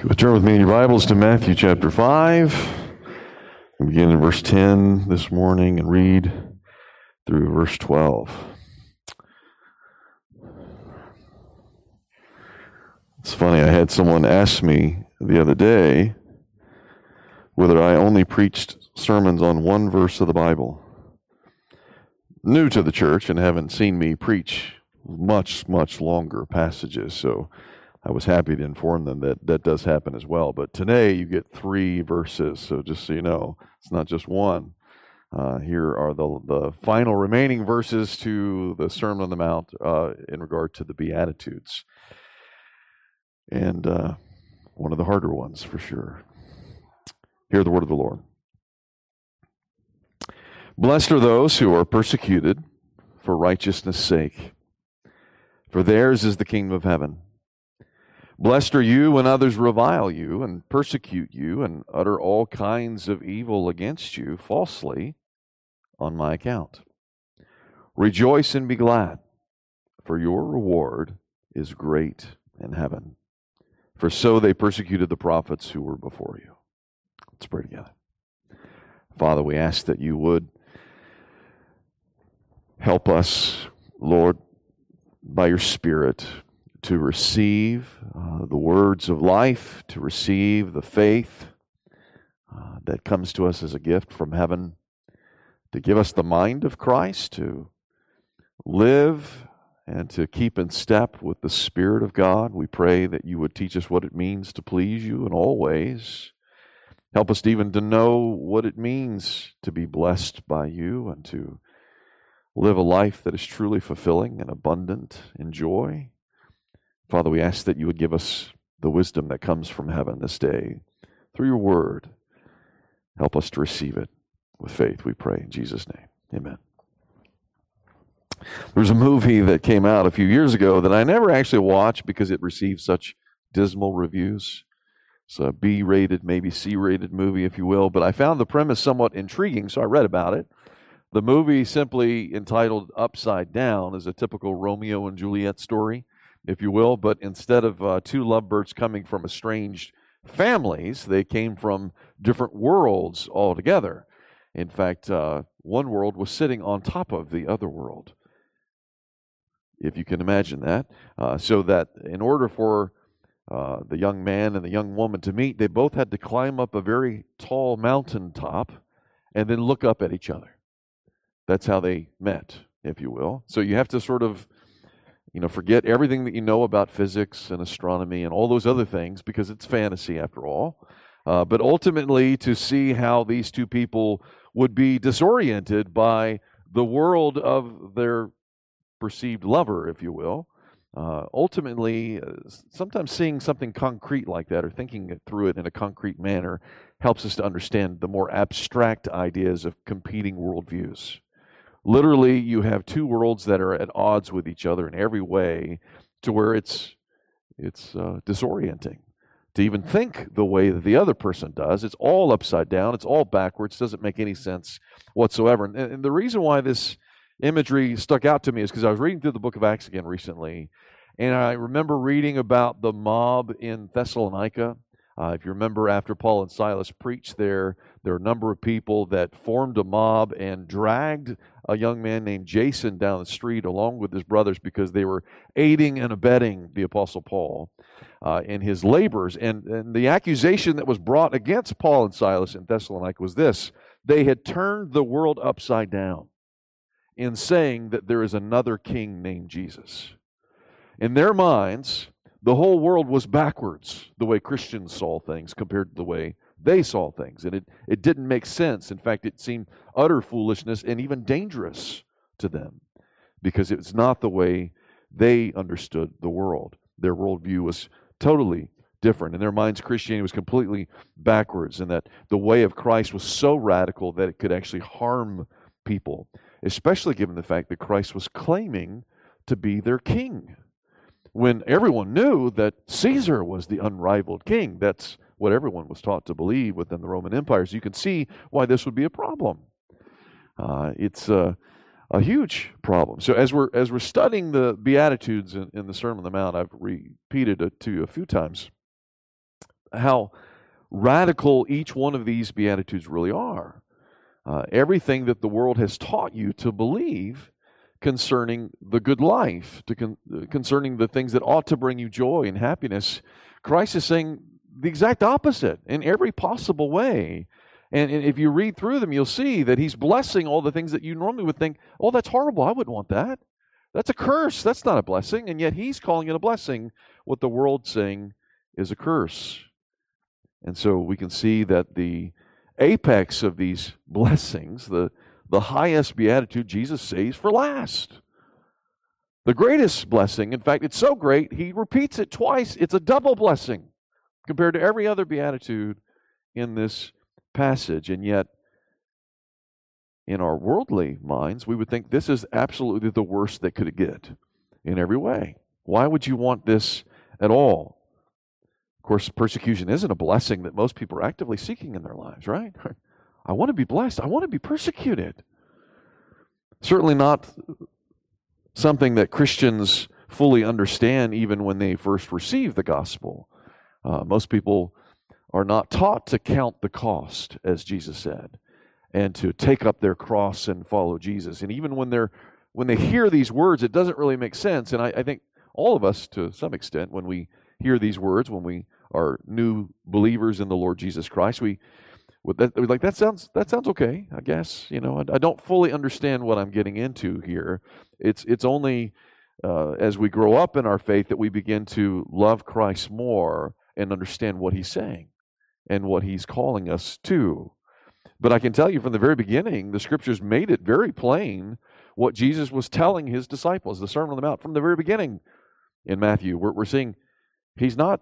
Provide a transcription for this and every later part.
You would turn with me in your Bibles to Matthew chapter 5, we begin in verse 10 this morning and read through verse 12. It's funny, I had someone ask me the other day whether I only preached sermons on one verse of the Bible. New to the church and haven't seen me preach much, much longer passages, so I was happy to inform them that that does happen as well. But today you get three verses, so just so you know, it's not just one. Uh, here are the the final remaining verses to the Sermon on the Mount uh, in regard to the Beatitudes, and uh, one of the harder ones for sure. Hear the word of the Lord. Blessed are those who are persecuted for righteousness' sake, for theirs is the kingdom of heaven. Blessed are you when others revile you and persecute you and utter all kinds of evil against you falsely on my account. Rejoice and be glad, for your reward is great in heaven. For so they persecuted the prophets who were before you. Let's pray together. Father, we ask that you would help us, Lord, by your Spirit to receive uh, the words of life, to receive the faith uh, that comes to us as a gift from heaven, to give us the mind of Christ, to live and to keep in step with the Spirit of God. We pray that you would teach us what it means to please you in all ways. Help us even to know what it means to be blessed by you and to live a life that is truly fulfilling and abundant in joy. Father, we ask that you would give us the wisdom that comes from heaven this day through your word. Help us to receive it with faith, we pray. In Jesus' name, amen. There was a movie that came out a few years ago that I never actually watched because it received such dismal reviews. It's a B rated, maybe C rated movie, if you will, but I found the premise somewhat intriguing, so I read about it. The movie, simply entitled Upside Down, is a typical Romeo and Juliet story if you will. But instead of uh, two lovebirds coming from estranged families, they came from different worlds altogether. In fact, uh, one world was sitting on top of the other world, if you can imagine that. Uh, so that in order for uh, the young man and the young woman to meet, they both had to climb up a very tall mountain top and then look up at each other. That's how they met, if you will. So you have to sort of you know, forget everything that you know about physics and astronomy and all those other things because it's fantasy after all. Uh, but ultimately, to see how these two people would be disoriented by the world of their perceived lover, if you will. Uh, ultimately, uh, sometimes seeing something concrete like that or thinking through it in a concrete manner helps us to understand the more abstract ideas of competing worldviews. Literally, you have two worlds that are at odds with each other in every way, to where it's it's uh, disorienting to even think the way that the other person does. It's all upside down. It's all backwards. Doesn't make any sense whatsoever. And, and the reason why this imagery stuck out to me is because I was reading through the book of Acts again recently, and I remember reading about the mob in Thessalonica. Uh, if you remember, after Paul and Silas preached there, there were a number of people that formed a mob and dragged a young man named Jason down the street along with his brothers because they were aiding and abetting the Apostle Paul uh, in his labors. And, and the accusation that was brought against Paul and Silas in Thessalonica was this they had turned the world upside down in saying that there is another king named Jesus. In their minds, the whole world was backwards the way Christians saw things compared to the way they saw things. And it, it didn't make sense. In fact, it seemed utter foolishness and even dangerous to them because it was not the way they understood the world. Their worldview was totally different. In their minds, Christianity was completely backwards, and that the way of Christ was so radical that it could actually harm people, especially given the fact that Christ was claiming to be their king. When everyone knew that Caesar was the unrivaled king, that's what everyone was taught to believe within the Roman Empire. So you can see why this would be a problem. Uh, it's a, a, huge problem. So as we're as we're studying the Beatitudes in, in the Sermon on the Mount, I've repeated it to you a few times. how radical each one of these Beatitudes really are. Uh, everything that the world has taught you to believe concerning the good life, to con- uh, concerning the things that ought to bring you joy and happiness, Christ is saying the exact opposite in every possible way. And, and if you read through them, you'll see that he's blessing all the things that you normally would think, oh, that's horrible. I wouldn't want that. That's a curse. That's not a blessing. And yet he's calling it a blessing, what the world's saying is a curse. And so we can see that the apex of these blessings, the, the highest beatitude, Jesus saves for last. The greatest blessing, in fact, it's so great, he repeats it twice. It's a double blessing compared to every other beatitude in this passage. And yet, in our worldly minds, we would think this is absolutely the worst that could get in every way. Why would you want this at all? Of course, persecution isn't a blessing that most people are actively seeking in their lives, right? I want to be blessed. I want to be persecuted. Certainly not something that Christians fully understand even when they first receive the gospel. Uh, most people are not taught to count the cost, as Jesus said, and to take up their cross and follow Jesus. And even when they're when they hear these words, it doesn't really make sense. And I, I think all of us, to some extent, when we hear these words, when we are new believers in the Lord Jesus Christ, we that, like that sounds that sounds okay. I guess you know I, I don't fully understand what I'm getting into here. It's it's only uh, as we grow up in our faith that we begin to love Christ more and understand what He's saying and what He's calling us to. But I can tell you from the very beginning, the Scriptures made it very plain what Jesus was telling His disciples. The Sermon on the Mount from the very beginning in Matthew, we're, we're seeing He's not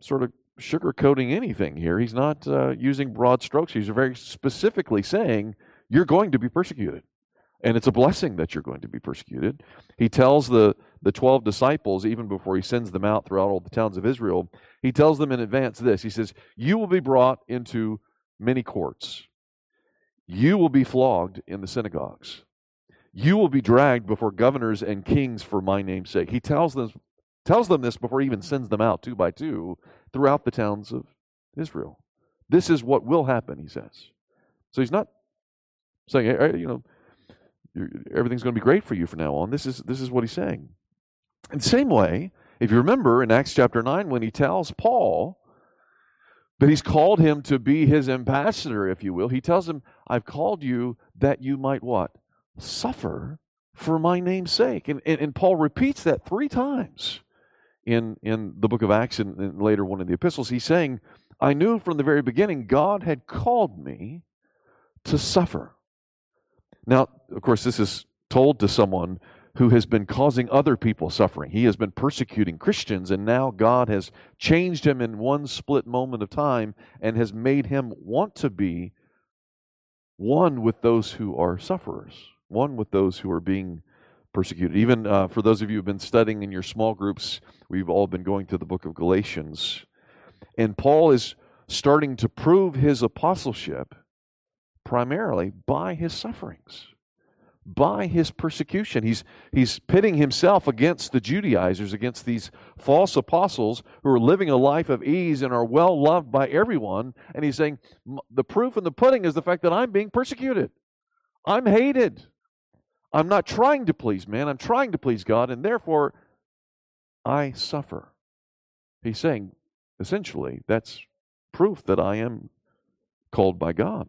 sort of sugarcoating anything here. He's not uh, using broad strokes. He's very specifically saying, You're going to be persecuted. And it's a blessing that you're going to be persecuted. He tells the, the 12 disciples, even before he sends them out throughout all the towns of Israel, he tells them in advance this He says, You will be brought into many courts, you will be flogged in the synagogues. You will be dragged before governors and kings for my name's sake. He tells them, tells them this before he even sends them out two by two throughout the towns of Israel. This is what will happen, he says. So he's not saying, you know, everything's going to be great for you from now on. This is, this is what he's saying. In the same way, if you remember in Acts chapter 9, when he tells Paul that he's called him to be his ambassador, if you will, he tells him, I've called you that you might what? Suffer for my name's sake. And, and, and Paul repeats that three times in, in the book of Acts and, and later one of the epistles, he's saying, I knew from the very beginning God had called me to suffer. Now, of course, this is told to someone who has been causing other people suffering. He has been persecuting Christians, and now God has changed him in one split moment of time and has made him want to be one with those who are sufferers, one with those who are being persecuted. Even uh, for those of you who have been studying in your small groups, we've all been going to the book of Galatians. And Paul is starting to prove his apostleship primarily by his sufferings, by his persecution. He's, he's pitting himself against the Judaizers, against these false apostles who are living a life of ease and are well loved by everyone. And he's saying, The proof in the pudding is the fact that I'm being persecuted, I'm hated. I'm not trying to please man, I'm trying to please God, and therefore I suffer. He's saying, essentially, that's proof that I am called by God.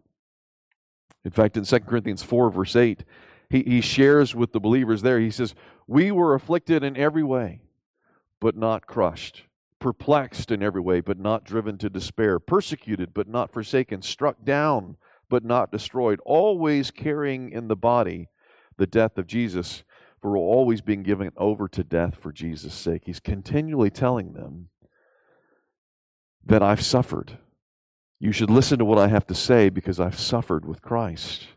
In fact, in 2 Corinthians 4, verse 8, he, he shares with the believers there, he says, We were afflicted in every way, but not crushed, perplexed in every way, but not driven to despair, persecuted, but not forsaken, struck down, but not destroyed, always carrying in the body the death of Jesus, for we're always being given over to death for Jesus' sake. He's continually telling them that I've suffered. You should listen to what I have to say because I've suffered with Christ.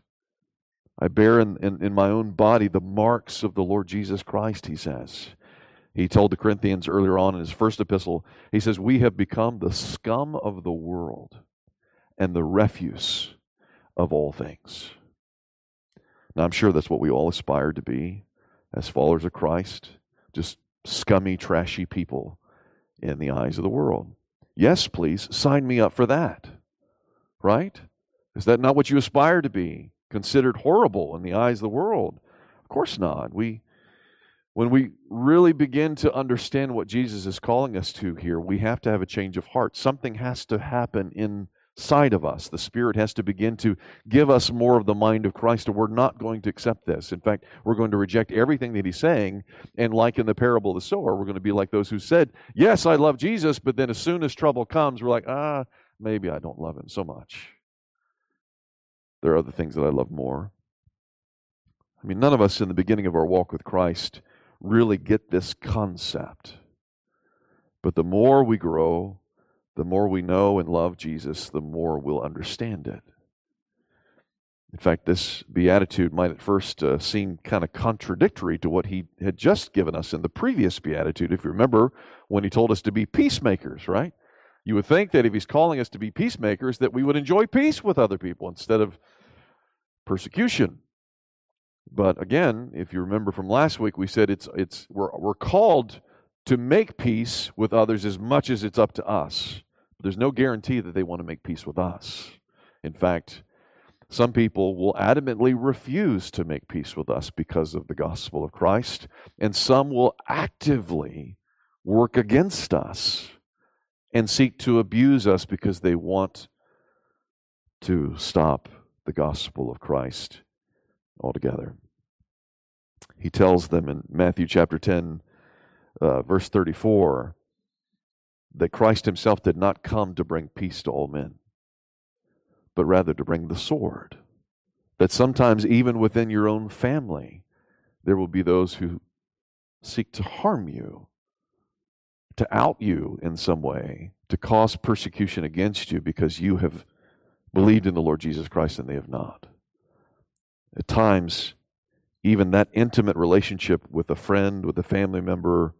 I bear in, in, in, my own body the marks of the Lord Jesus Christ, he says. He told the Corinthians earlier on in his first epistle, he says, We have become the scum of the world and the refuse of all things. Now, I'm sure that's what we all aspire to be as followers of Christ, just scummy, trashy people in the eyes of the world. Yes, please, sign me up for that. Right? Is that not what you aspire to be? Considered horrible in the eyes of the world? Of course not. We when we really begin to understand what Jesus is calling us to here, we have to have a change of heart. Something has to happen inside of us. The Spirit has to begin to give us more of the mind of Christ, or we're not going to accept this. In fact, we're going to reject everything that He's saying. And like in the parable of the sower, we're going to be like those who said, Yes, I love Jesus, but then as soon as trouble comes, we're like, Ah, maybe I don't love Him so much. There are other things that I love more. I mean, none of us in the beginning of our walk with Christ really get this concept. But the more we grow, the more we know and love Jesus, the more we'll understand it. In fact, this beatitude might at first uh, seem kind of contradictory to what he had just given us in the previous beatitude. If you remember, when he told us to be peacemakers, right? You would think that if he's calling us to be peacemakers, that we would enjoy peace with other people instead of persecution. But again, if you remember from last week, we said it's, it's, we're, we're called to make peace with others as much as it's up to us. But there's no guarantee that they want to make peace with us. In fact, some people will adamantly refuse to make peace with us because of the gospel of Christ, and some will actively work against us and seek to abuse us because they want to stop the gospel of Christ altogether. He tells them in Matthew chapter 10, uh, verse 34, that Christ himself did not come to bring peace to all men, but rather to bring the sword. That sometimes, even within your own family, there will be those who seek to harm you, to out you in some way, to cause persecution against you because you have believed in the Lord Jesus Christ and they have not. At times, even that intimate relationship with a friend, with a family member,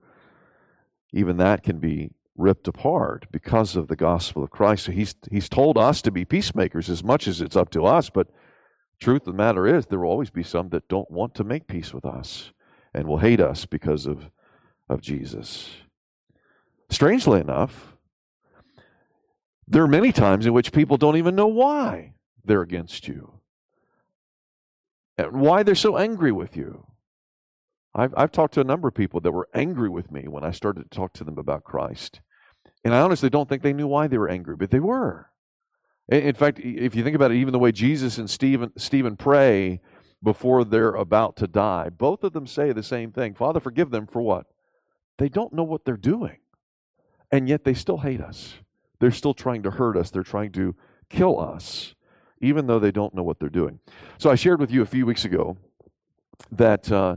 even that can be ripped apart because of the gospel of Christ. So he's, he's told us to be peacemakers as much as it's up to us, but truth of the matter is there will always be some that don't want to make peace with us and will hate us because of, of Jesus. Strangely enough, there are many times in which people don't even know why they're against you and why they're so angry with you. I've, I've talked to a number of people that were angry with me when I started to talk to them about Christ. And I honestly don't think they knew why they were angry, but they were. In fact, if you think about it, even the way Jesus and Stephen, Stephen pray before they're about to die, both of them say the same thing Father, forgive them for what? They don't know what they're doing. And yet they still hate us. They're still trying to hurt us, they're trying to kill us, even though they don't know what they're doing. So I shared with you a few weeks ago that uh,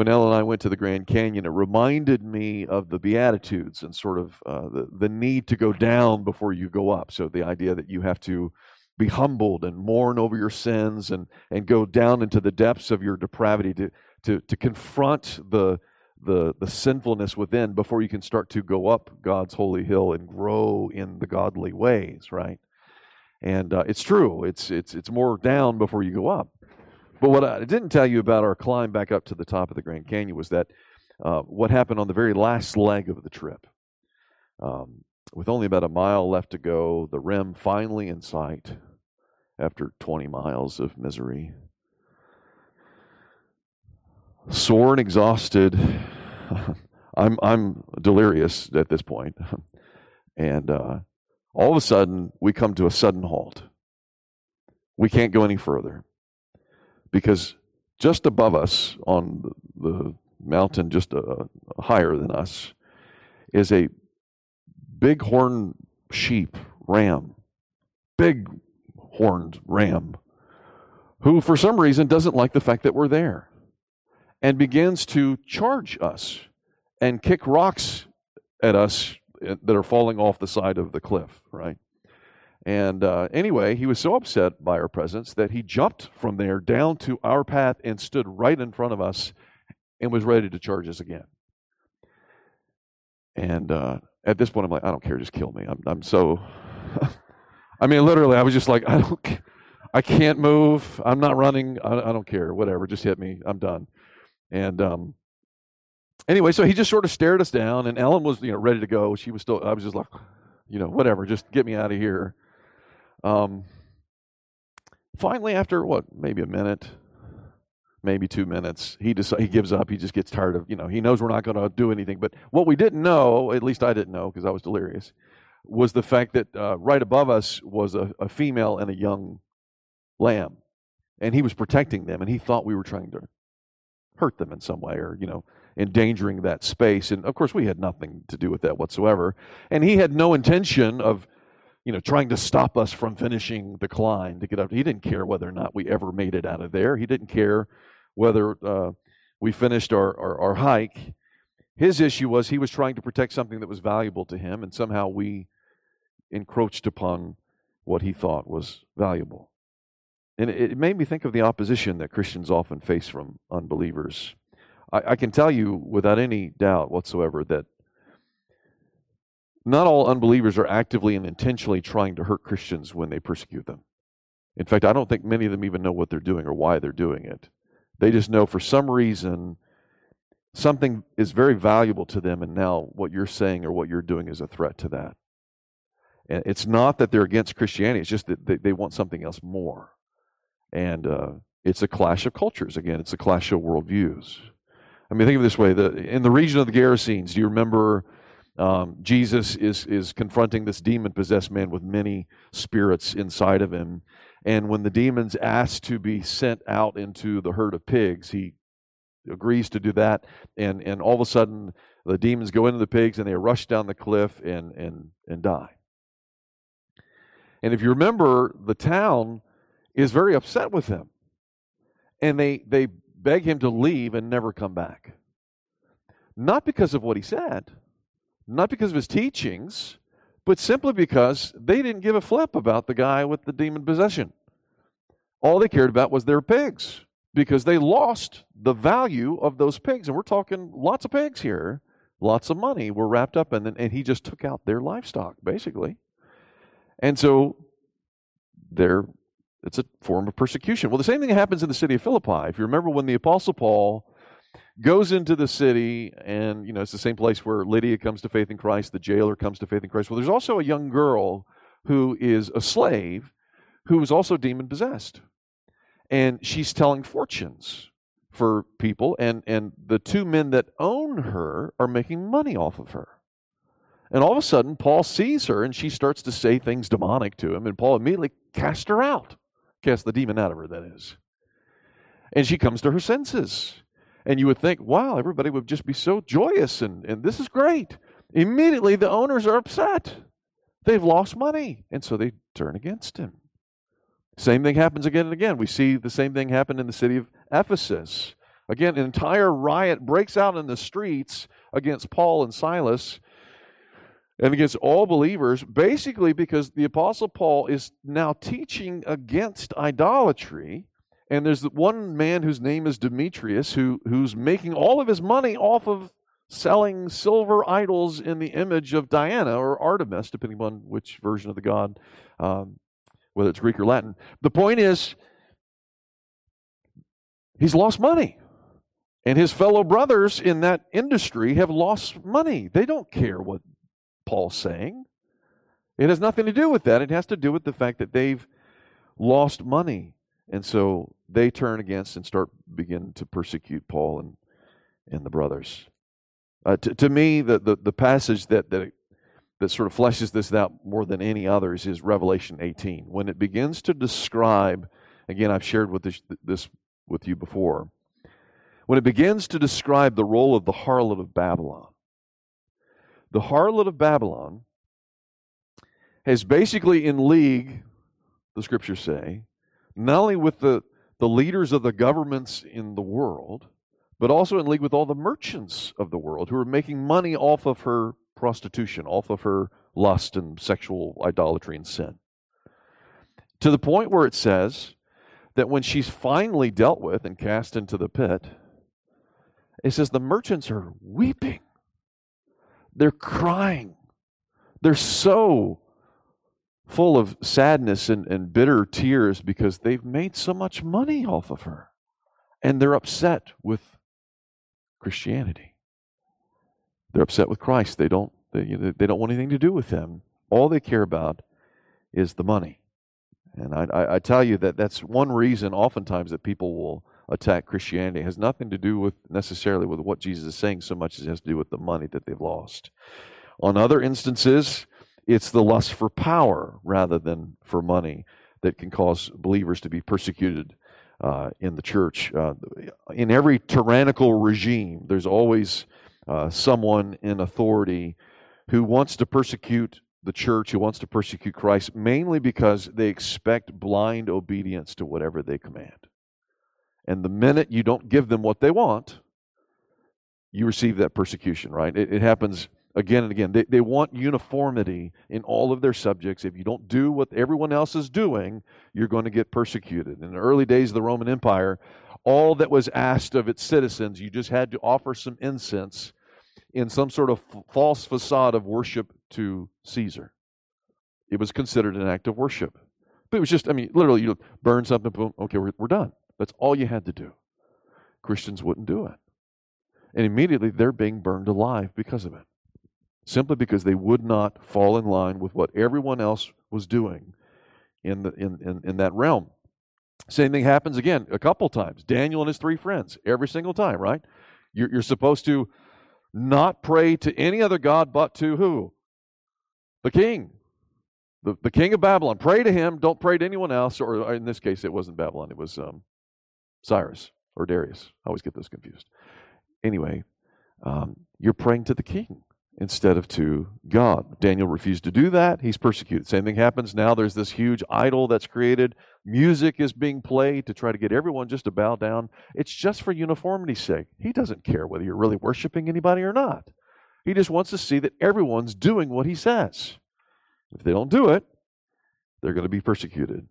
when Ellen and I went to the Grand Canyon, it reminded me of the Beatitudes and sort of uh, the, the need to go down before you go up. So the idea that you have to be humbled and mourn over your sins and, and go down into the depths of your depravity to, to, to confront the, the, the sinfulness within before you can start to go up God's holy hill and grow in the godly ways, right? And uh, it's true. It's, it's, it's more down before you go up. But what I didn't tell you about our climb back up to the top of the Grand Canyon was that uh, what happened on the very last leg of the trip. Um, with only about a mile left to go, the rim finally in sight after 20 miles of misery sore and exhausted. I'm I'm delirious at this point, and uh, all of a sudden we come to a sudden halt. We can't go any further because just above us on the, mountain, just uh, higher than us, is a big horned sheep ram, big horned ram, who for some reason doesn't like the fact that we're there and begins to charge us and kick rocks at us uh, that are falling off the side of the cliff, right? And uh, anyway, he was so upset by our presence that he jumped from there down to our path and stood right in front of us and was ready to charge us again. And uh, at this point, I'm like, I don't care, just kill me. I'm, I'm so. I mean, literally, I was just like, I don't, I can't move. I'm not running. I, I don't care. Whatever, just hit me. I'm done. And um, anyway, so he just sort of stared us down, and Ellen was, you know, ready to go. She was still. I was just like, You know, whatever. Just get me out of here. Um, finally, after what, maybe a minute, maybe two minutes, he decides, he gives up. He just gets tired of, you know, he knows we're not going to do anything. But what we didn't know, at least I didn't know because I was delirious, was the fact that uh, right above us was a, a female and a young lamb, and he was protecting them, and he thought we were trying to hurt them in some way or, you know, endangering that space. And of course, we had nothing to do with that whatsoever. And he had no intention of, you know, trying to stop us from finishing the climb to get up. He didn't care whether or not we ever made it out of there. He didn't care whether uh, we finished our, our, our hike. His issue was he was trying to protect something that was valuable to him, and somehow we encroached upon what he thought was valuable. And it, made me think of the opposition that Christians often face from unbelievers. I, I can tell you without any doubt whatsoever that not all unbelievers are actively and intentionally trying to hurt Christians when they persecute them. In fact, I don't think many of them even know what they're doing or why they're doing it. They just know for some reason something is very valuable to them, and now what you're saying or what you're doing is a threat to that. And it's not that they're against Christianity, it's just that they, they want something else more. And uh, it's a clash of cultures. Again, it's a clash of worldviews. I mean, think of it this way: the, in the region of the Gerasenes, do you remember um, Jesus is is confronting this demon-possessed man with many spirits inside of him, and when the demons ask to be sent out into the herd of pigs, he agrees to do that, and and all of a sudden the demons go into the pigs and they rush down the cliff and and and die. And if you remember, the town is very upset with him, and they they beg him to leave and never come back. Not because of what he said, not because of his teachings, but simply because they didn't give a flip about the guy with the demon possession. All they cared about was their pigs because they lost the value of those pigs. And we're talking lots of pigs here, lots of money were wrapped up in, them, and he just took out their livestock, basically. And so they're it's a form of persecution. Well, the same thing happens in the city of Philippi. If you remember when the Apostle Paul goes into the city, and you know it's the same place where Lydia comes to faith in Christ, the jailer comes to faith in Christ. Well, there's also a young girl who is a slave who is also demon possessed, and she's telling fortunes for people, and and the two men that own her are making money off of her. And all of a sudden, Paul sees her, and she starts to say things demonic to him, and Paul immediately casts her out casts the demon out of her, that is. And she comes to her senses. And you would think, wow, everybody would just be so joyous and, and this is great. Immediately, the owners are upset. They've lost money. And so they turn against him. Same thing happens again and again. We see the same thing happen in the city of Ephesus. Again, an entire riot breaks out in the streets against Paul and Silas and against all believers, basically because the Apostle Paul is now teaching against idolatry. And there's one man whose name is Demetrius who, who's making all of his money off of selling silver idols in the image of Diana or Artemis, depending on which version of the god, um, whether it's Greek or Latin. The point is, he's lost money. And his fellow brothers in that industry have lost money. They don't care what Paul's saying. It has nothing to do with that. It has to do with the fact that they've lost money. And so they turn against and start begin to persecute Paul and, and the brothers. Uh, to, to me, the, the, the passage that, that, that sort of fleshes this out more than any others is Revelation 18. When it begins to describe, again, I've shared with this, this with you before, when it begins to describe the role of the harlot of Babylon, the harlot of Babylon has basically in league, the scriptures say, not only with the, the leaders of the governments in the world, but also in league with all the merchants of the world who are making money off of her prostitution, off of her lust and sexual idolatry and sin. To the point where it says that when she's finally dealt with and cast into the pit, it says the merchants are weeping they're crying. They're so full of sadness and, and bitter tears because they've made so much money off of her. And they're upset with Christianity. They're upset with Christ. They don't, they, you know, they don't want anything to do with him. All they care about is the money. And I, I, I tell you that that's one reason, oftentimes, that people will attack Christianity. It has nothing to do with necessarily with what Jesus is saying so much as it has to do with the money that they've lost. On other instances, it's the lust for power rather than for money that can cause believers to be persecuted uh, in the church. Uh, in every tyrannical regime, there's always uh, someone in authority who wants to persecute the church, who wants to persecute Christ, mainly because they expect blind obedience to whatever they command. And the minute you don't give them what they want, you receive that persecution, right? It, it happens again and again. They, they want uniformity in all of their subjects. If you don't do what everyone else is doing, you're going to get persecuted. In the early days of the Roman Empire, all that was asked of its citizens, you just had to offer some incense in some sort of f- false facade of worship to Caesar. It was considered an act of worship. But it was just, I mean, literally, you burn something, boom, okay, we're, we're done. That's all you had to do. Christians wouldn't do it. And immediately they're being burned alive because of it simply because they would not fall in line with what everyone else was doing in, the, in, in, in that realm. Same thing happens again a couple times. Daniel and his three friends, every single time, right? You're, you're supposed to not pray to any other God but to who? The king. The, the king of Babylon. Pray to him. Don't pray to anyone else. Or in this case, it wasn't Babylon, it was um, Cyrus or Darius. I always get those confused. Anyway, um, you're praying to the king instead of to God. Daniel refused to do that. He's persecuted. Same thing happens now. There's this huge idol that's created. Music is being played to try to get everyone just to bow down. It's just for uniformity's sake. He doesn't care whether you're really worshiping anybody or not. He just wants to see that everyone's doing what he says. If they don't do it, they're going to be persecuted.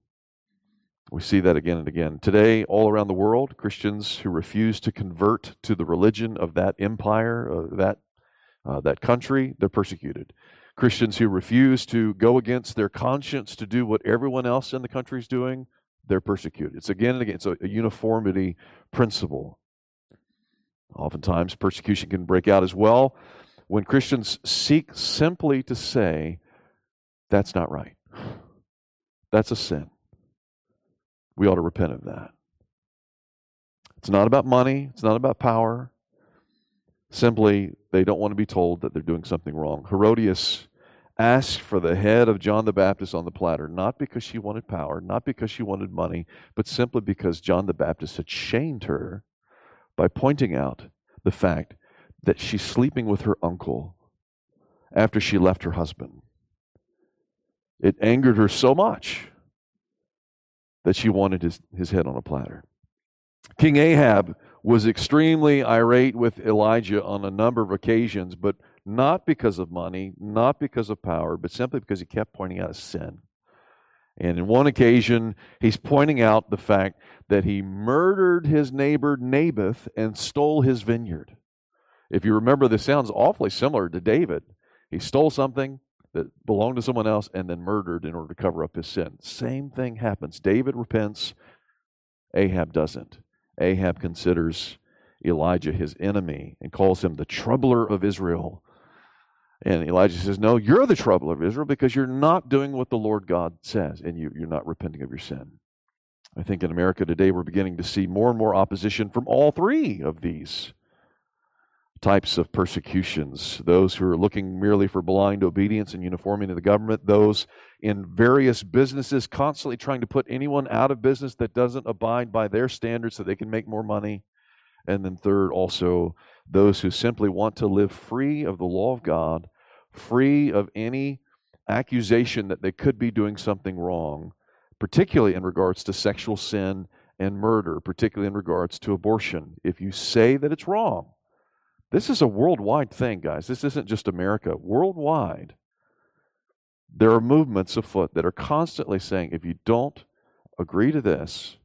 We see that again and again. Today, all around the world, Christians who refuse to convert to the religion of that empire, that uh, that country, they're persecuted. Christians who refuse to go against their conscience to do what everyone else in the country is doing, they're persecuted. It's again and again, it's a, a uniformity principle. Oftentimes, persecution can break out as well when Christians seek simply to say, that's not right. That's a sin. We ought to repent of that. It's not about money, it's not about power. Simply, they don't want to be told that they're doing something wrong. Herodias asked for the head of John the Baptist on the platter, not because she wanted power, not because she wanted money, but simply because John the Baptist had shamed her by pointing out the fact that she's sleeping with her uncle after she left her husband. It angered her so much that she wanted his, his head on a platter. King Ahab was extremely irate with Elijah on a number of occasions, but not because of money, not because of power, but simply because he kept pointing out a sin. And in one occasion, he's pointing out the fact that he murdered his neighbor Naboth and stole his vineyard. If you remember, this sounds awfully similar to David. He stole something that belonged to someone else and then murdered in order to cover up his sin. Same thing happens. David repents, Ahab doesn't. Ahab considers Elijah his enemy and calls him the troubler of Israel. And Elijah says, No, you're the troubler of Israel because you're not doing what the Lord God says and you, you're not repenting of your sin. I think in America today we're beginning to see more and more opposition from all three of these types of persecutions those who are looking merely for blind obedience and uniformity to the government, those in various businesses constantly trying to put anyone out of business that doesn't abide by their standards so they can make more money. And then, third, also those who simply want to live free of the law of God, free of any accusation that they could be doing something wrong, particularly in regards to sexual sin and murder, particularly in regards to abortion. If you say that it's wrong, this is a worldwide thing, guys. This isn't just America. Worldwide, there are movements afoot that are constantly saying if you don't agree to this,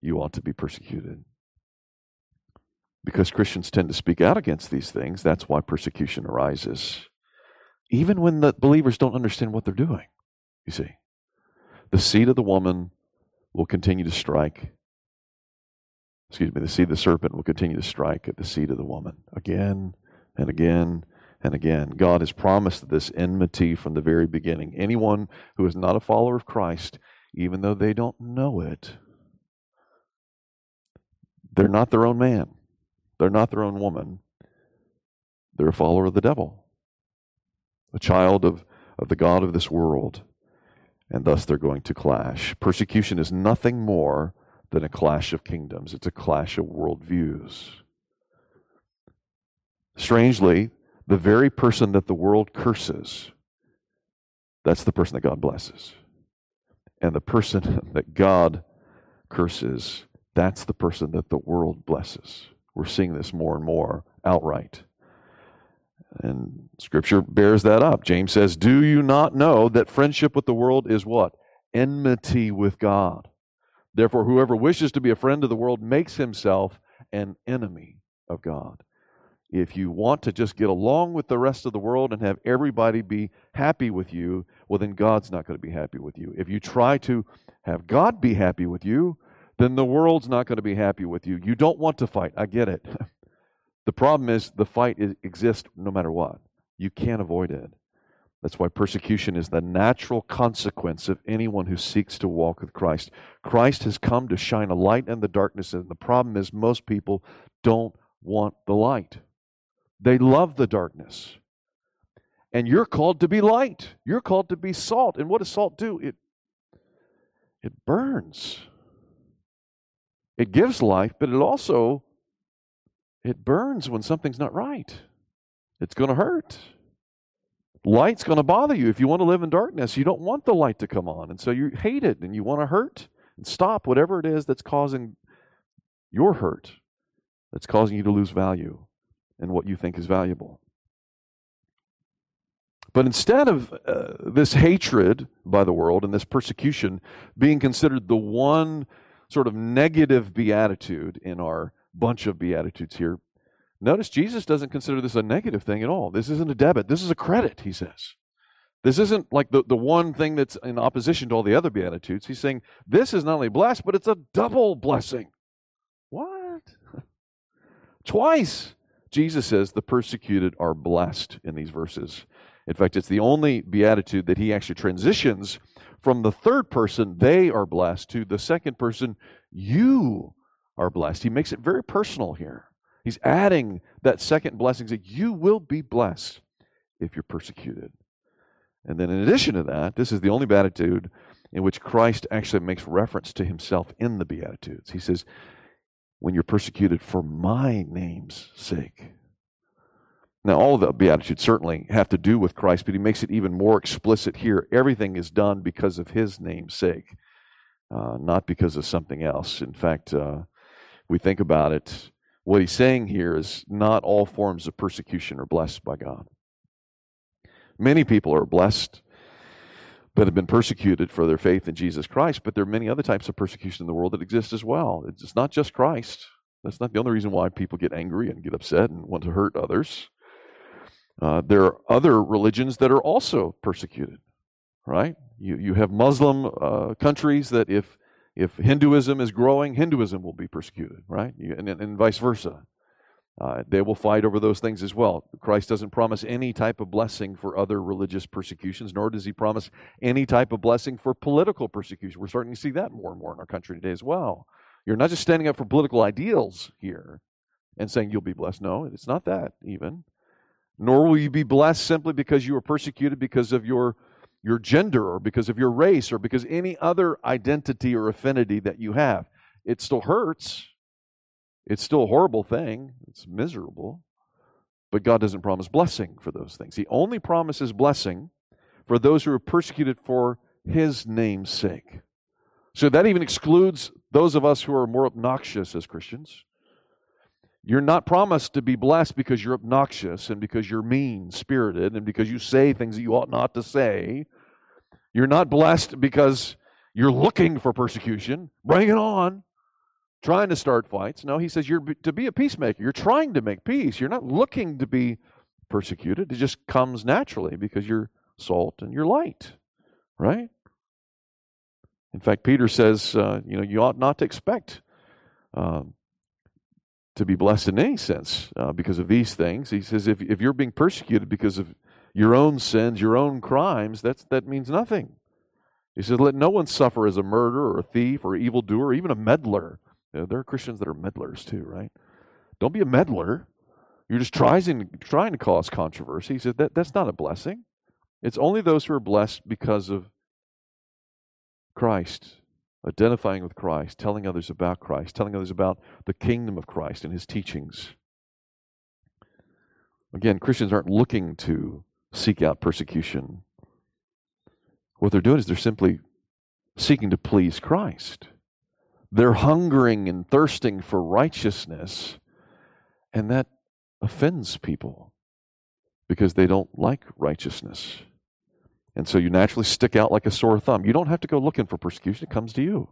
you ought to be persecuted. Because Christians tend to speak out against these things, that's why persecution arises. Even when the believers don't understand what they're doing, you see. The seed of the woman will continue to strike excuse me, the seed of the serpent will continue to strike at the seed of the woman again and again and again. God has promised this enmity from the very beginning. Anyone who is not a follower of Christ, even though they don't know it, they're not their own man. They're not their own woman. They're a follower of the devil, a child of, of the God of this world, and thus they're going to clash. Persecution is nothing more than a clash of kingdoms, it's a clash of worldviews. Strangely, the very person that the world curses, that's the person that God blesses. And the person that God curses, that's the person that the world blesses. We're seeing this more and more outright. And scripture bears that up. James says, Do you not know that friendship with the world is what? Enmity with God. Therefore, whoever wishes to be a friend of the world makes himself an enemy of God. If you want to just get along with the rest of the world and have everybody be happy with you, well, then God's not going to be happy with you. If you try to have God be happy with you, then the world's not going to be happy with you. You don't want to fight. I get it. the problem is the fight is, exists no matter what. You can't avoid it. That's why persecution is the natural consequence of anyone who seeks to walk with Christ. Christ has come to shine a light in the darkness, and the problem is most people don't want the light. They love the darkness. And you're called to be light. You're called to be salt. And what does salt do? It it burns. It gives life, but it also it burns when something's not right. It's going to hurt. Light's going to bother you. If you want to live in darkness, you don't want the light to come on. And so you hate it and you want to hurt and stop whatever it is that's causing your hurt, that's causing you to lose value in what you think is valuable. But instead of uh, this hatred by the world and this persecution being considered the one sort of negative beatitude in our bunch of beatitudes here, notice Jesus doesn't consider this a negative thing at all. This isn't a debit, this is a credit, he says. This isn't like the, the one thing that's in opposition to all the other beatitudes. He's saying this is not only blessed, but it's a double blessing. What? Twice. Jesus says the persecuted are blessed in these verses. In fact, it's the only beatitude that he actually transitions from the third person, they are blessed, to the second person, you are blessed. He makes it very personal here. He's adding that second blessing that you will be blessed if you're persecuted. And then, in addition to that, this is the only beatitude in which Christ actually makes reference to himself in the Beatitudes. He says, when you're persecuted for my name's sake. Now, all of the Beatitudes certainly have to do with Christ, but he makes it even more explicit here. Everything is done because of his name's sake, uh, not because of something else. In fact, uh, we think about it, what he's saying here is not all forms of persecution are blessed by God. Many people are blessed that have been persecuted for their faith in Jesus Christ, but there are many other types of persecution in the world that exist as well. It's not just Christ. That's not the only reason why people get angry and get upset and want to hurt others. Uh, there are other religions that are also persecuted, right? You, you have Muslim uh, countries that if, if Hinduism is growing, Hinduism will be persecuted, right? You, and, and vice versa. Uh, they will fight over those things as well. Christ doesn't promise any type of blessing for other religious persecutions, nor does he promise any type of blessing for political persecution. We're starting to see that more and more in our country today as well. You're not just standing up for political ideals here and saying you'll be blessed. No, it's not that even. Nor will you be blessed simply because you were persecuted because of your your gender or because of your race or because any other identity or affinity that you have. It still hurts it's still a horrible thing, it's miserable, but God doesn't promise blessing for those things. He only promises blessing for those who are persecuted for His name's sake. So that even excludes those of us who are more obnoxious as Christians. You're not promised to be blessed because you're obnoxious and because you're mean spirited and because you say things that you ought not to say. You're not blessed because you're looking for persecution. Bring it on trying to start fights. No, he says you're to be a peacemaker. You're trying to make peace. You're not looking to be persecuted. It just comes naturally because you're salt and you're light, right? In fact, Peter says, uh, you know, you ought not to expect um, to be blessed in any sense uh, because of these things. He says if, if you're being persecuted because of your own sins, your own crimes, that's, that means nothing. He says, let no one suffer as a murderer or a thief or evildoer or even a meddler. Know, there are Christians that are meddlers too, right? Don't be a meddler. You're just trying, trying to cause controversy. He said that, that's not a blessing. It's only those who are blessed because of Christ, identifying with Christ, telling others about Christ, telling others about the kingdom of Christ and his teachings. Again, Christians aren't looking to seek out persecution. What they're doing is they're simply seeking to please Christ. They're hungering and thirsting for righteousness, and that offends people because they don't like righteousness. And so you naturally stick out like a sore thumb. You don't have to go looking for persecution, it comes to you.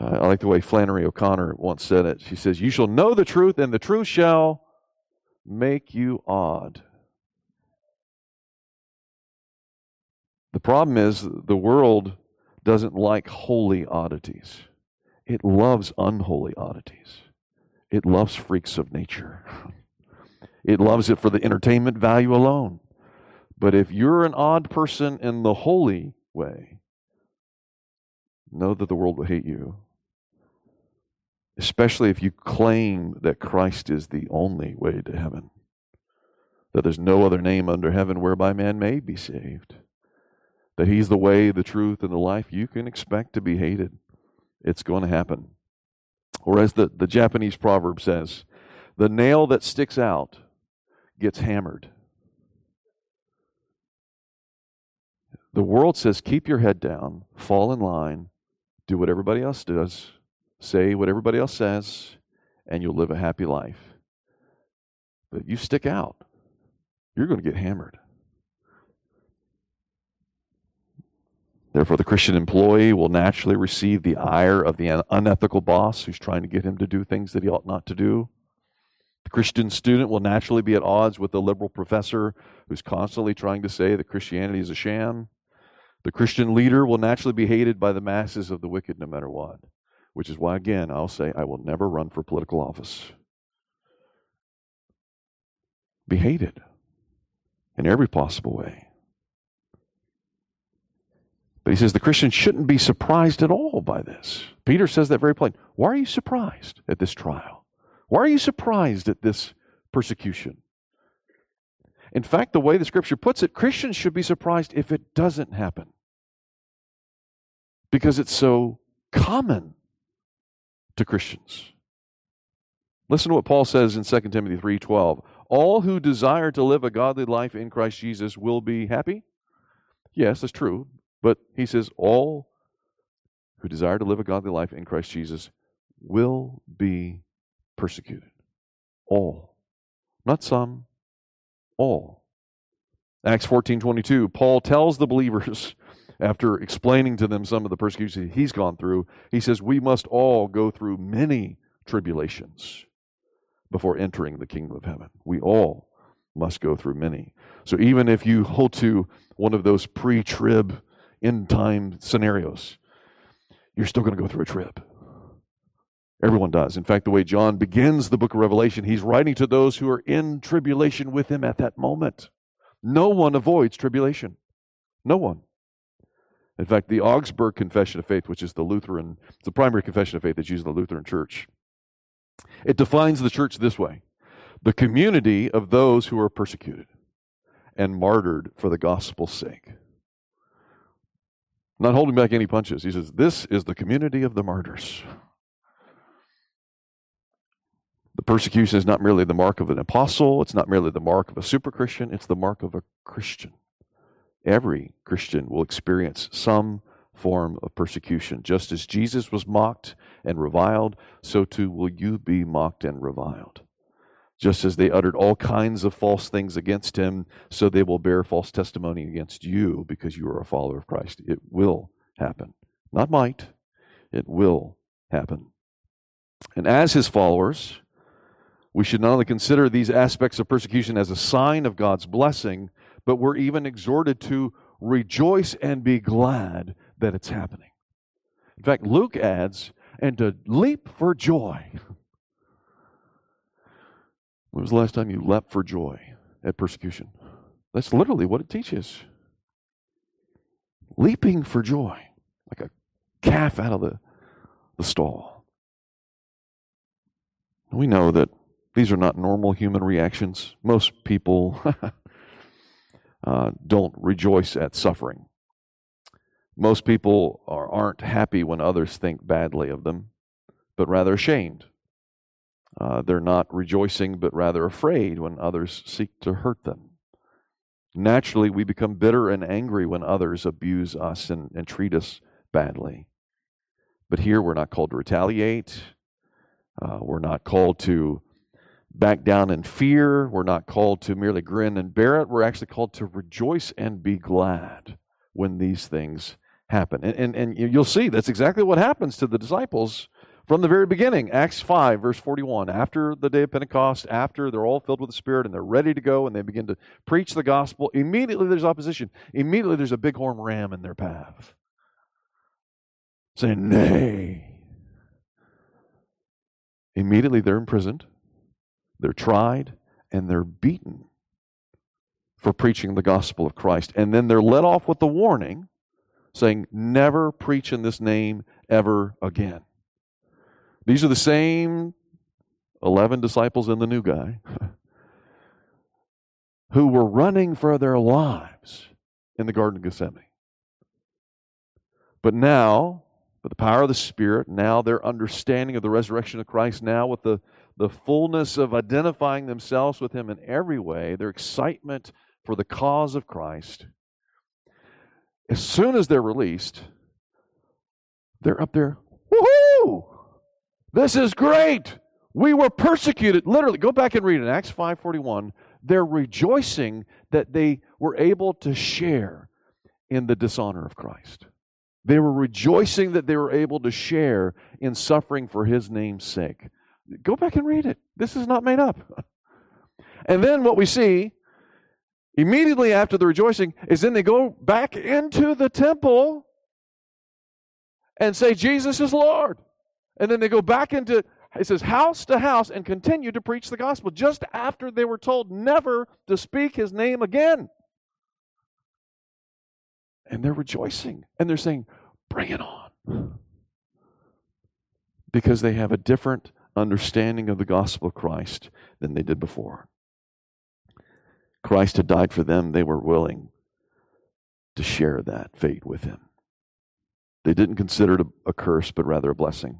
Uh, I like the way Flannery O'Connor once said it. She says, You shall know the truth, and the truth shall make you odd. The problem is the world doesn't like holy oddities. It loves unholy oddities. It loves freaks of nature. It loves it for the entertainment value alone. But if you're an odd person in the holy way, know that the world will hate you. Especially if you claim that Christ is the only way to heaven, that there's no other name under heaven whereby man may be saved that He's the way, the truth, and the life, you can expect to be hated. It's going to happen. Or as the, the Japanese proverb says, the nail that sticks out gets hammered. The world says, keep your head down, fall in line, do what everybody else does, say what everybody else says, and you'll live a happy life. But you stick out, you're going to get hammered. Therefore, the Christian employee will naturally receive the ire of the unethical boss who's trying to get him to do things that he ought not to do. The Christian student will naturally be at odds with the liberal professor who's constantly trying to say that Christianity is a sham. The Christian leader will naturally be hated by the masses of the wicked no matter what, which is why, again, I'll say I will never run for political office. Be hated in every possible way. But he says the Christian shouldn't be surprised at all by this. Peter says that very plain. Why are you surprised at this trial? Why are you surprised at this persecution? In fact, the way the scripture puts it, Christians should be surprised if it doesn't happen. Because it's so common to Christians. Listen to what Paul says in 2 Timothy 3:12. All who desire to live a godly life in Christ Jesus will be happy. Yes, that's true. But he says, all who desire to live a godly life in Christ Jesus will be persecuted. All. Not some, all. Acts 14 22, Paul tells the believers, after explaining to them some of the persecution he's gone through, he says, We must all go through many tribulations before entering the kingdom of heaven. We all must go through many. So even if you hold to one of those pre trib end time scenarios, you're still going to go through a trip. Everyone does. In fact, the way John begins the book of Revelation, he's writing to those who are in tribulation with him at that moment. No one avoids tribulation. No one. In fact, the Augsburg Confession of Faith, which is the Lutheran, it's the primary confession of faith that's used in the Lutheran Church, it defines the church this way the community of those who are persecuted and martyred for the gospel's sake. Not holding back any punches. He says, This is the community of the martyrs. The persecution is not merely the mark of an apostle, it's not merely the mark of a super Christian, it's the mark of a Christian. Every Christian will experience some form of persecution. Just as Jesus was mocked and reviled, so too will you be mocked and reviled. Just as they uttered all kinds of false things against him, so they will bear false testimony against you because you are a follower of Christ. It will happen. Not might, it will happen. And as his followers, we should not only consider these aspects of persecution as a sign of God's blessing, but we're even exhorted to rejoice and be glad that it's happening. In fact, Luke adds, and to leap for joy When was the last time you leapt for joy at persecution? That's literally what it teaches. Leaping for joy, like a calf out of the, the stall. We know that these are not normal human reactions. Most people uh, don't rejoice at suffering. Most people are, aren't happy when others think badly of them, but rather ashamed. Uh, they're not rejoicing, but rather afraid when others seek to hurt them. Naturally, we become bitter and angry when others abuse us and, and treat us badly. But here, we're not called to retaliate. Uh, we're not called to back down in fear. We're not called to merely grin and bear it. We're actually called to rejoice and be glad when these things happen. And, and, and you'll see that's exactly what happens to the disciples from the very beginning. Acts 5, verse 41. After the day of Pentecost, after they're all filled with the Spirit and they're ready to go and they begin to preach the gospel, immediately there's opposition. Immediately there's a bighorn ram in their path saying, Nay. Immediately they're imprisoned, they're tried, and they're beaten for preaching the gospel of Christ. And then they're let off with the warning saying, Never preach in this name ever again. These are the same 11 disciples and the new guy who were running for their lives in the Garden of Gethsemane. But now, with the power of the Spirit, now their understanding of the resurrection of Christ, now with the, the fullness of identifying themselves with Him in every way, their excitement for the cause of Christ, as soon as they're released, they're up there, woohoo! This is great. We were persecuted. Literally, go back and read it. Acts 5:41. They're rejoicing that they were able to share in the dishonor of Christ. They were rejoicing that they were able to share in suffering for his name's sake. Go back and read it. This is not made up. And then what we see immediately after the rejoicing is then they go back into the temple and say, Jesus is Lord. And then they go back into, it says, house to house and continue to preach the gospel just after they were told never to speak his name again. And they're rejoicing and they're saying, bring it on. Because they have a different understanding of the gospel of Christ than they did before. Christ had died for them, they were willing to share that fate with him. They didn't consider it a, curse, but rather a blessing.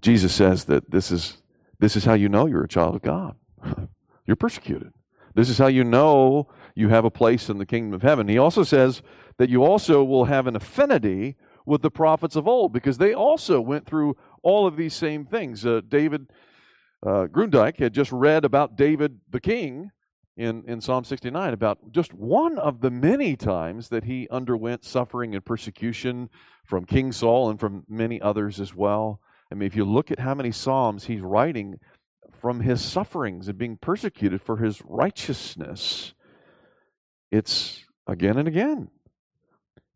Jesus says that this is, this is how you know you're a child of God. you're persecuted. This is how you know you have a place in the kingdom of heaven. He also says that you also will have an affinity with the prophets of old because they also went through all of these same things. Uh, David uh, Grundyke had just read about David the king in, in Psalm 69, about just one of the many times that he underwent suffering and persecution from King Saul and from many others as well. I mean, if you look at how many Psalms he's writing from his sufferings and being persecuted for his righteousness, it's again and again.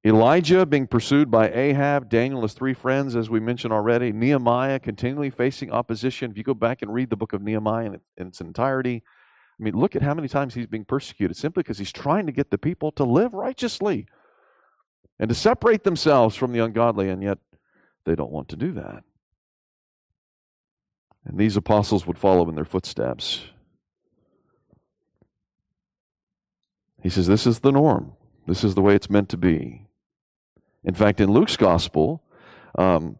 Elijah being pursued by Ahab, Daniel, his three friends, as we mentioned already, Nehemiah continually facing opposition. If you go back and read the book of Nehemiah in, in its entirety, I mean, look at how many times he's being persecuted simply because he's trying to get the people to live righteously and to separate themselves from the ungodly, and yet they don't want to do that. And these apostles would follow in their footsteps. He says, This is the norm. This is the way it's meant to be. In fact, in Luke's gospel, um,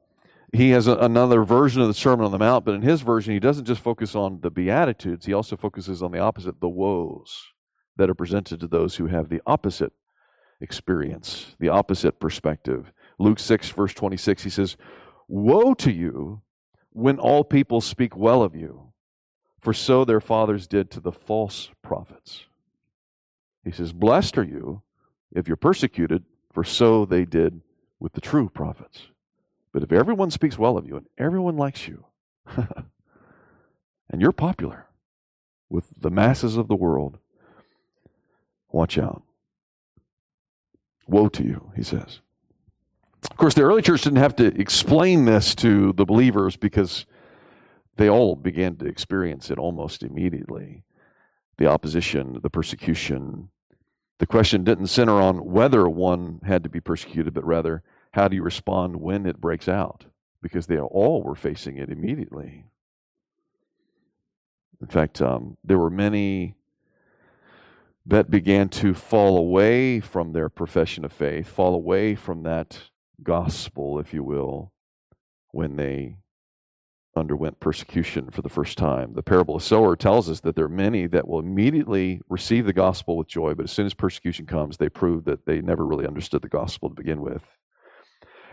he has a, another version of the Sermon on the Mount, but in his version, he doesn't just focus on the Beatitudes, he also focuses on the opposite, the woes that are presented to those who have the opposite experience, the opposite perspective. Luke 6, verse 26, he says, Woe to you when all people speak well of you, for so their fathers did to the false prophets. He says, Blessed are you if you're persecuted for so they did with the true prophets. But if everyone speaks well of you and everyone likes you, and you're popular with the masses of the world, watch out. Woe to you, he says. Of course, the early church didn't have to explain this to the believers because they all began to experience it almost immediately the opposition, the persecution. The question didn't center on whether one had to be persecuted, but rather, how do you respond when it breaks out? Because they all were facing it immediately. In fact, um, there were many that began to fall away from their profession of faith, fall away from that gospel, if you will, when they underwent persecution for the first time. The parable of sower tells us that there are many that will immediately receive the gospel with joy, but as soon as persecution comes, they prove that they never really understood the gospel to begin with.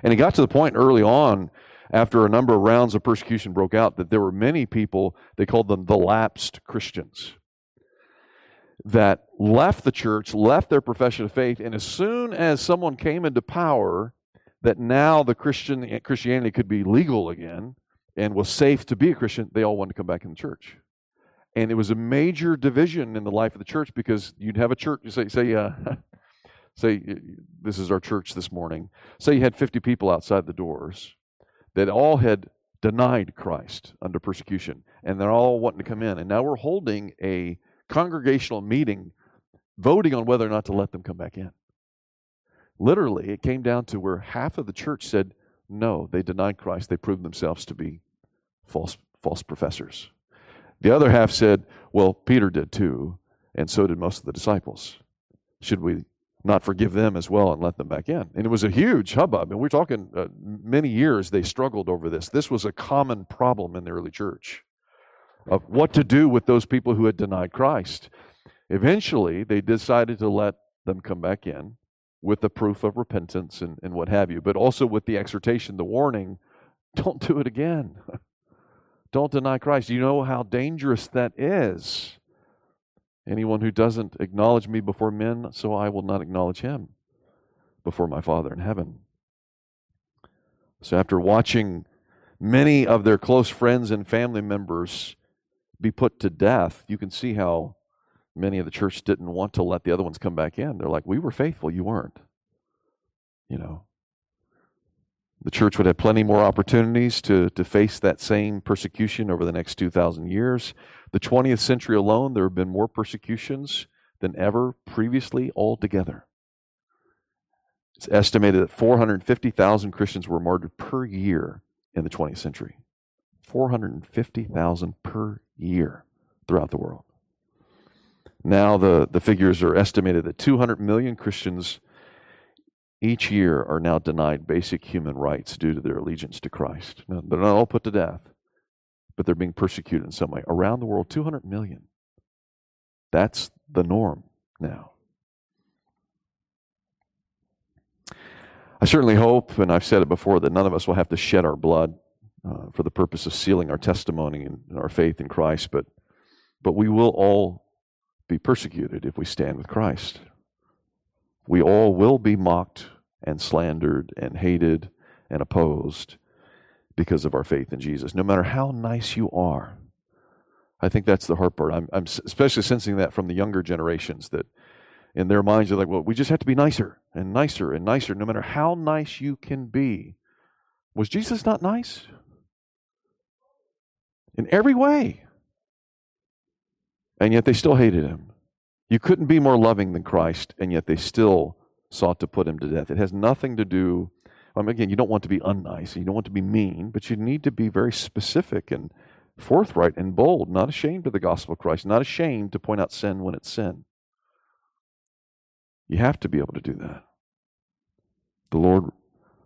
And it got to the point early on, after a number of rounds of persecution broke out, that there were many people, they called them the lapsed Christians, that left the church, left their profession of faith, and as soon as someone came into power, that now the Christian Christianity could be legal again, and was safe to be a Christian, they all wanted to come back in the church. And it was a major division in the life of the church because you'd have a church, say, say, uh, say, this is our church this morning. Say you had 50 people outside the doors that all had denied Christ under persecution, and they're all wanting to come in. And now we're holding a congregational meeting voting on whether or not to let them come back in. Literally, it came down to where half of the church said, no, they denied Christ. They proved themselves to be false, false professors. The other half said, well, Peter did too, and so did most of the disciples. Should we not forgive them as well and let them back in? And it was a huge hubbub. And we're talking uh, many years they struggled over this. This was a common problem in the early church of what to do with those people who had denied Christ. Eventually, they decided to let them come back in with the proof of repentance and, and what have you, but also with the exhortation, the warning don't do it again. Don't deny Christ. You know how dangerous that is. Anyone who doesn't acknowledge me before men, so I will not acknowledge him before my Father in heaven. So, after watching many of their close friends and family members be put to death, you can see how many of the church didn't want to let the other ones come back in. They're like, we were faithful, you weren't. You know, the church would have plenty more opportunities to, to face that same persecution over the next 2,000 years. The 20th century alone, there have been more persecutions than ever previously altogether. It's estimated that 450,000 Christians were martyred per year in the 20th century. 450,000 per year throughout the world. Now the, the figures are estimated that 200 million Christians each year are now denied basic human rights due to their allegiance to Christ. Now, they're not all put to death, but they're being persecuted in some way. Around the world, 200 million. That's the norm now. I certainly hope, and I've said it before, that none of us will have to shed our blood uh, for the purpose of sealing our testimony and our faith in Christ, but, but we will all be persecuted if we stand with Christ. We all will be mocked and slandered and hated and opposed because of our faith in Jesus, no matter how nice you are. I think that's the part. I'm, I'm especially sensing that from the younger generations that in their minds are like, well, we just have to be nicer and nicer and nicer, no matter how nice you can be. Was Jesus not nice? In every way. And yet they still hated him. You couldn't be more loving than Christ, and yet they still sought to put him to death. It has nothing to do, um, again, you don't want to be unnice, you don't want to be mean, but you need to be very specific and forthright and bold, not ashamed of the gospel of Christ, not ashamed to point out sin when it's sin. You have to be able to do that. The Lord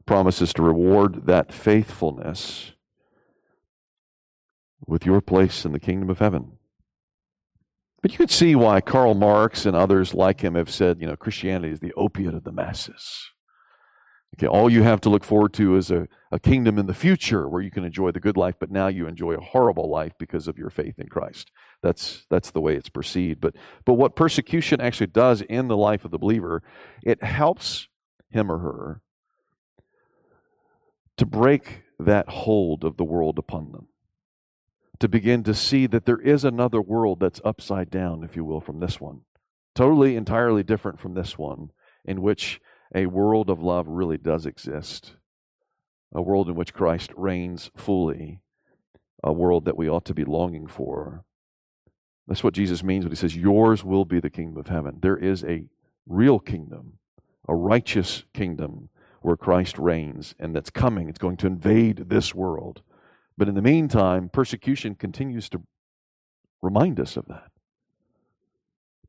promises to reward that faithfulness with your place in the kingdom of heaven. But you could see why Karl Marx and others like him have said, you know, Christianity is the opiate of the masses. Okay, all you have to look forward to is a, a kingdom in the future where you can enjoy the good life, but now you enjoy a horrible life because of your faith in Christ. That's that's the way it's perceived. But but what persecution actually does in the life of the believer, it helps him or her to break that hold of the world upon them to begin to see that there is another world that's upside down, if you will, from this one. Totally, entirely different from this one, in which a world of love really does exist. A world in which Christ reigns fully a world that we ought to be longing for. That's what Jesus means when he says, Yours will be the kingdom of heaven. There is a real kingdom, a righteous kingdom where Christ reigns, and that's coming. It's going to invade this world. But in the meantime, persecution continues to remind us of that,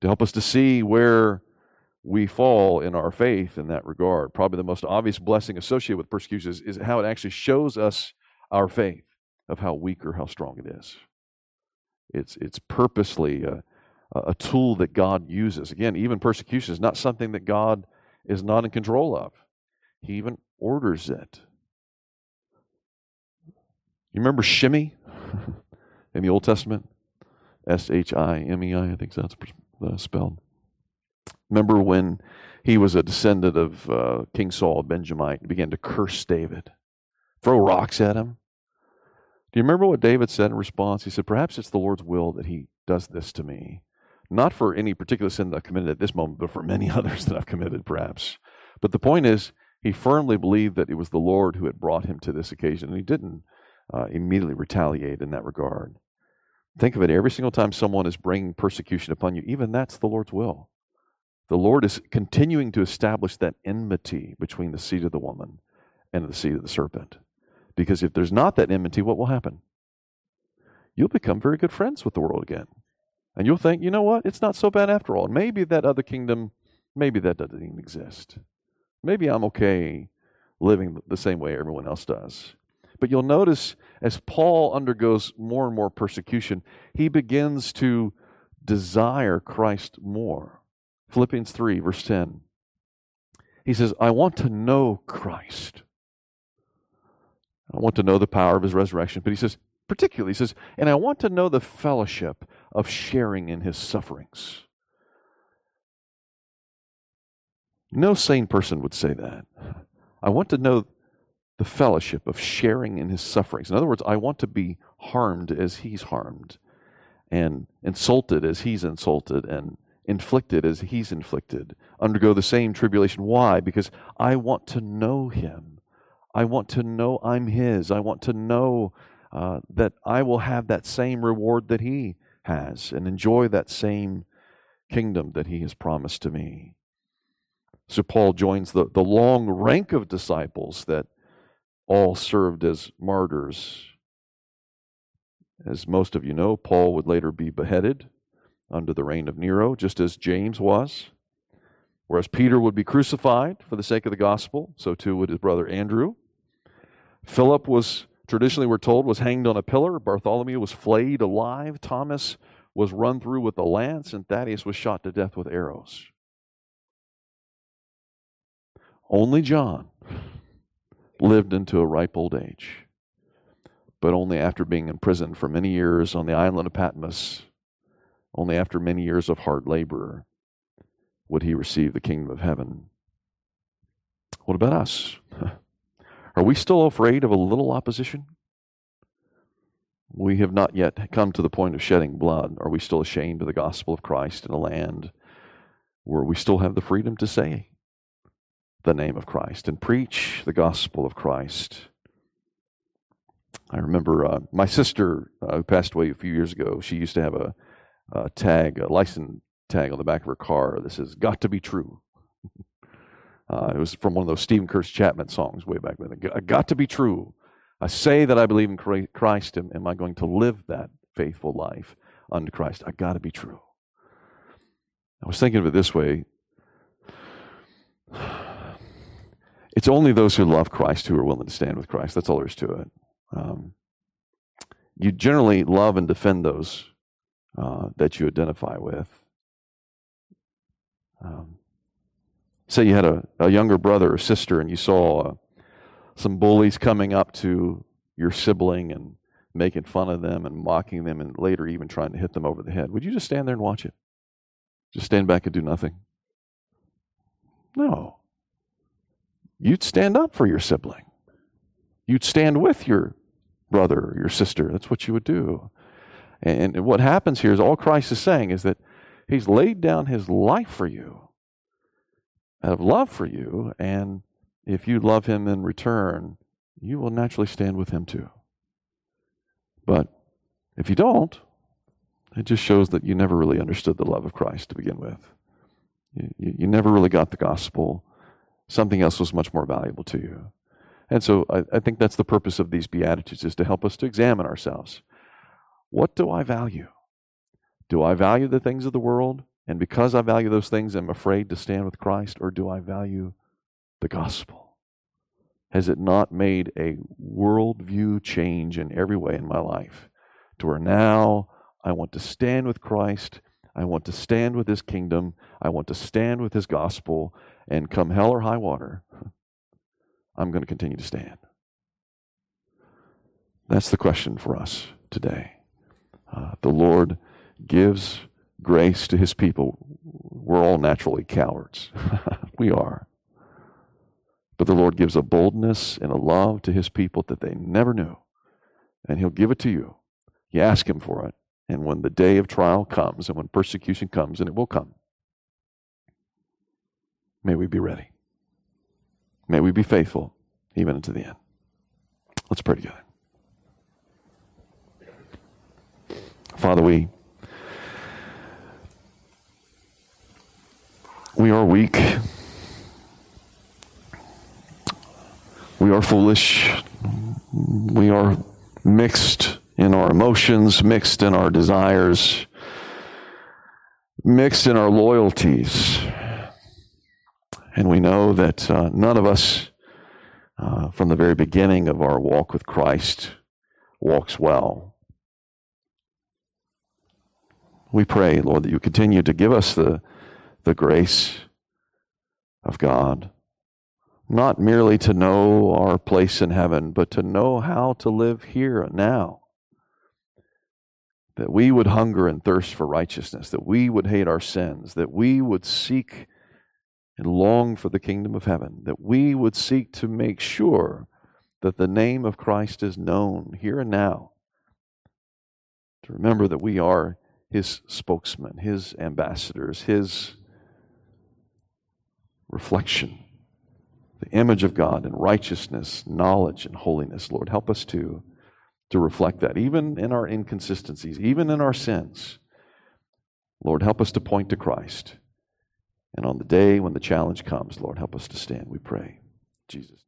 to help us to see where we fall in our faith in that regard. Probably the most obvious blessing associated with persecution is, is how it actually shows us our faith of how weak or how strong it is. It's, it's purposely a, a tool that God uses. Again, even persecution is not something that God is not in control of, He even orders it. You remember Shimei in the Old Testament? S H I M E I, I think that's uh, spelled. Remember when he was a descendant of uh, King Saul, Benjamite, and began to curse David, throw rocks at him? Do you remember what David said in response? He said, Perhaps it's the Lord's will that he does this to me. Not for any particular sin that I've committed at this moment, but for many others that I've committed, perhaps. But the point is, he firmly believed that it was the Lord who had brought him to this occasion, and he didn't uh, immediately retaliate in that regard. Think of it every single time someone is bringing persecution upon you, even that's the Lord's will. The Lord is continuing to establish that enmity between the seed of the woman and the seed of the serpent. Because if there's not that enmity, what will happen? You'll become very good friends with the world again. And you'll think, you know what? It's not so bad after all. Maybe that other kingdom, maybe that doesn't even exist. Maybe I'm okay living the same way everyone else does. But you'll notice as Paul undergoes more and more persecution, he begins to desire Christ more. Philippians 3, verse 10. He says, I want to know Christ. I want to know the power of his resurrection. But he says, particularly, he says, and I want to know the fellowship of sharing in his sufferings. No sane person would say that. I want to know the fellowship of sharing in his sufferings. In other words, I want to be harmed as he's harmed, and insulted as he's insulted, and inflicted as he's inflicted, undergo the same tribulation. Why? Because I want to know him. I want to know I'm his. I want to know uh, that I will have that same reward that he has and enjoy that same kingdom that he has promised to me. So Paul joins the, the long rank of disciples that all served as martyrs. As most of you know, Paul would later be beheaded under the reign of Nero, just as James was. Whereas Peter would be crucified for the sake of the gospel, so too would his brother Andrew. Philip was, traditionally we're told, was hanged on a pillar. Bartholomew was flayed alive. Thomas was run through with a lance, and Thaddeus was shot to death with arrows. Only John lived into a ripe old age, but only after being imprisoned for many years on the island of Patmos, only after many years of hard labor, would he receive the kingdom of heaven. What about us? Are we still afraid of a little opposition? We have not yet come to the point of shedding blood. Are we still ashamed of the gospel of Christ in a land where we still have the freedom to say the name of Christ and preach the gospel of Christ? I remember uh, my sister, uh, who passed away a few years ago, she used to have a, a tag, a license tag on the back of her car that says, Got to be true. Uh, it was from one of those Steven Curtis Chapman songs way back then. I got to be true. I say that I believe in Christ. Am, am I going to live that faithful life unto Christ? I got to be true. I was thinking of it this way. It's only those who love Christ who are willing to stand with Christ. That's all there is to it. Um, you generally love and defend those uh, that you identify with. Um, say you had a, a younger brother or sister and you saw uh, some bullies coming up to your sibling and making fun of them and mocking them and later even trying to hit them over the head, would you just stand there and watch it? Just stand back and do nothing? No. You'd stand up for your sibling. You'd stand with your brother or your sister. That's what you would do. And what happens here is all Christ is saying is that He's laid down His life for you out of love for you. And if you love him in return, you will naturally stand with him too. But if you don't, it just shows that you never really understood the love of Christ to begin with. You, you, never really got the gospel. Something else was much more valuable to you. And so I, I think that's the purpose of these Beatitudes is to help us to examine ourselves. What do I value? Do I value the things of the world? And because I value those things, I'm afraid to stand with Christ? Or do I value the gospel? Has it not made a worldview change in every way in my life to where now I want to stand with Christ? I want to stand with his kingdom. I want to stand with his gospel. And come hell or high water, I'm going to continue to stand. That's the question for us today. Uh, the Lord gives grace to his people. We're all naturally cowards. we are. But the Lord gives a boldness and a love to his people that they never knew. And he'll give it to you. You ask him for it. And when the day of trial comes and when persecution comes, and it will come, may we be ready. May we be faithful even unto the end. Let's pray together. Father, we we are weak. We are foolish. We are mixed in our emotions, mixed in our desires, mixed in our loyalties. And we know that uh, none of us, uh, from the very beginning of our walk with Christ, walks well. We pray, Lord, that you continue to give us the, the grace of God, not merely to know our place in heaven, but to know how to live here and now that we would hunger and thirst for righteousness, that we would hate our sins, that we would seek and long for the kingdom of heaven, that we would seek to make sure that the name of Christ is known here and now. To remember that we are his spokesman, his ambassadors, his reflection, the image of God in righteousness, knowledge, and holiness. Lord, help us to to reflect that, even in our inconsistencies, even in our sins. Lord, help us to point to Christ. And on the day when the challenge comes, Lord, help us to stand, we pray. Jesus.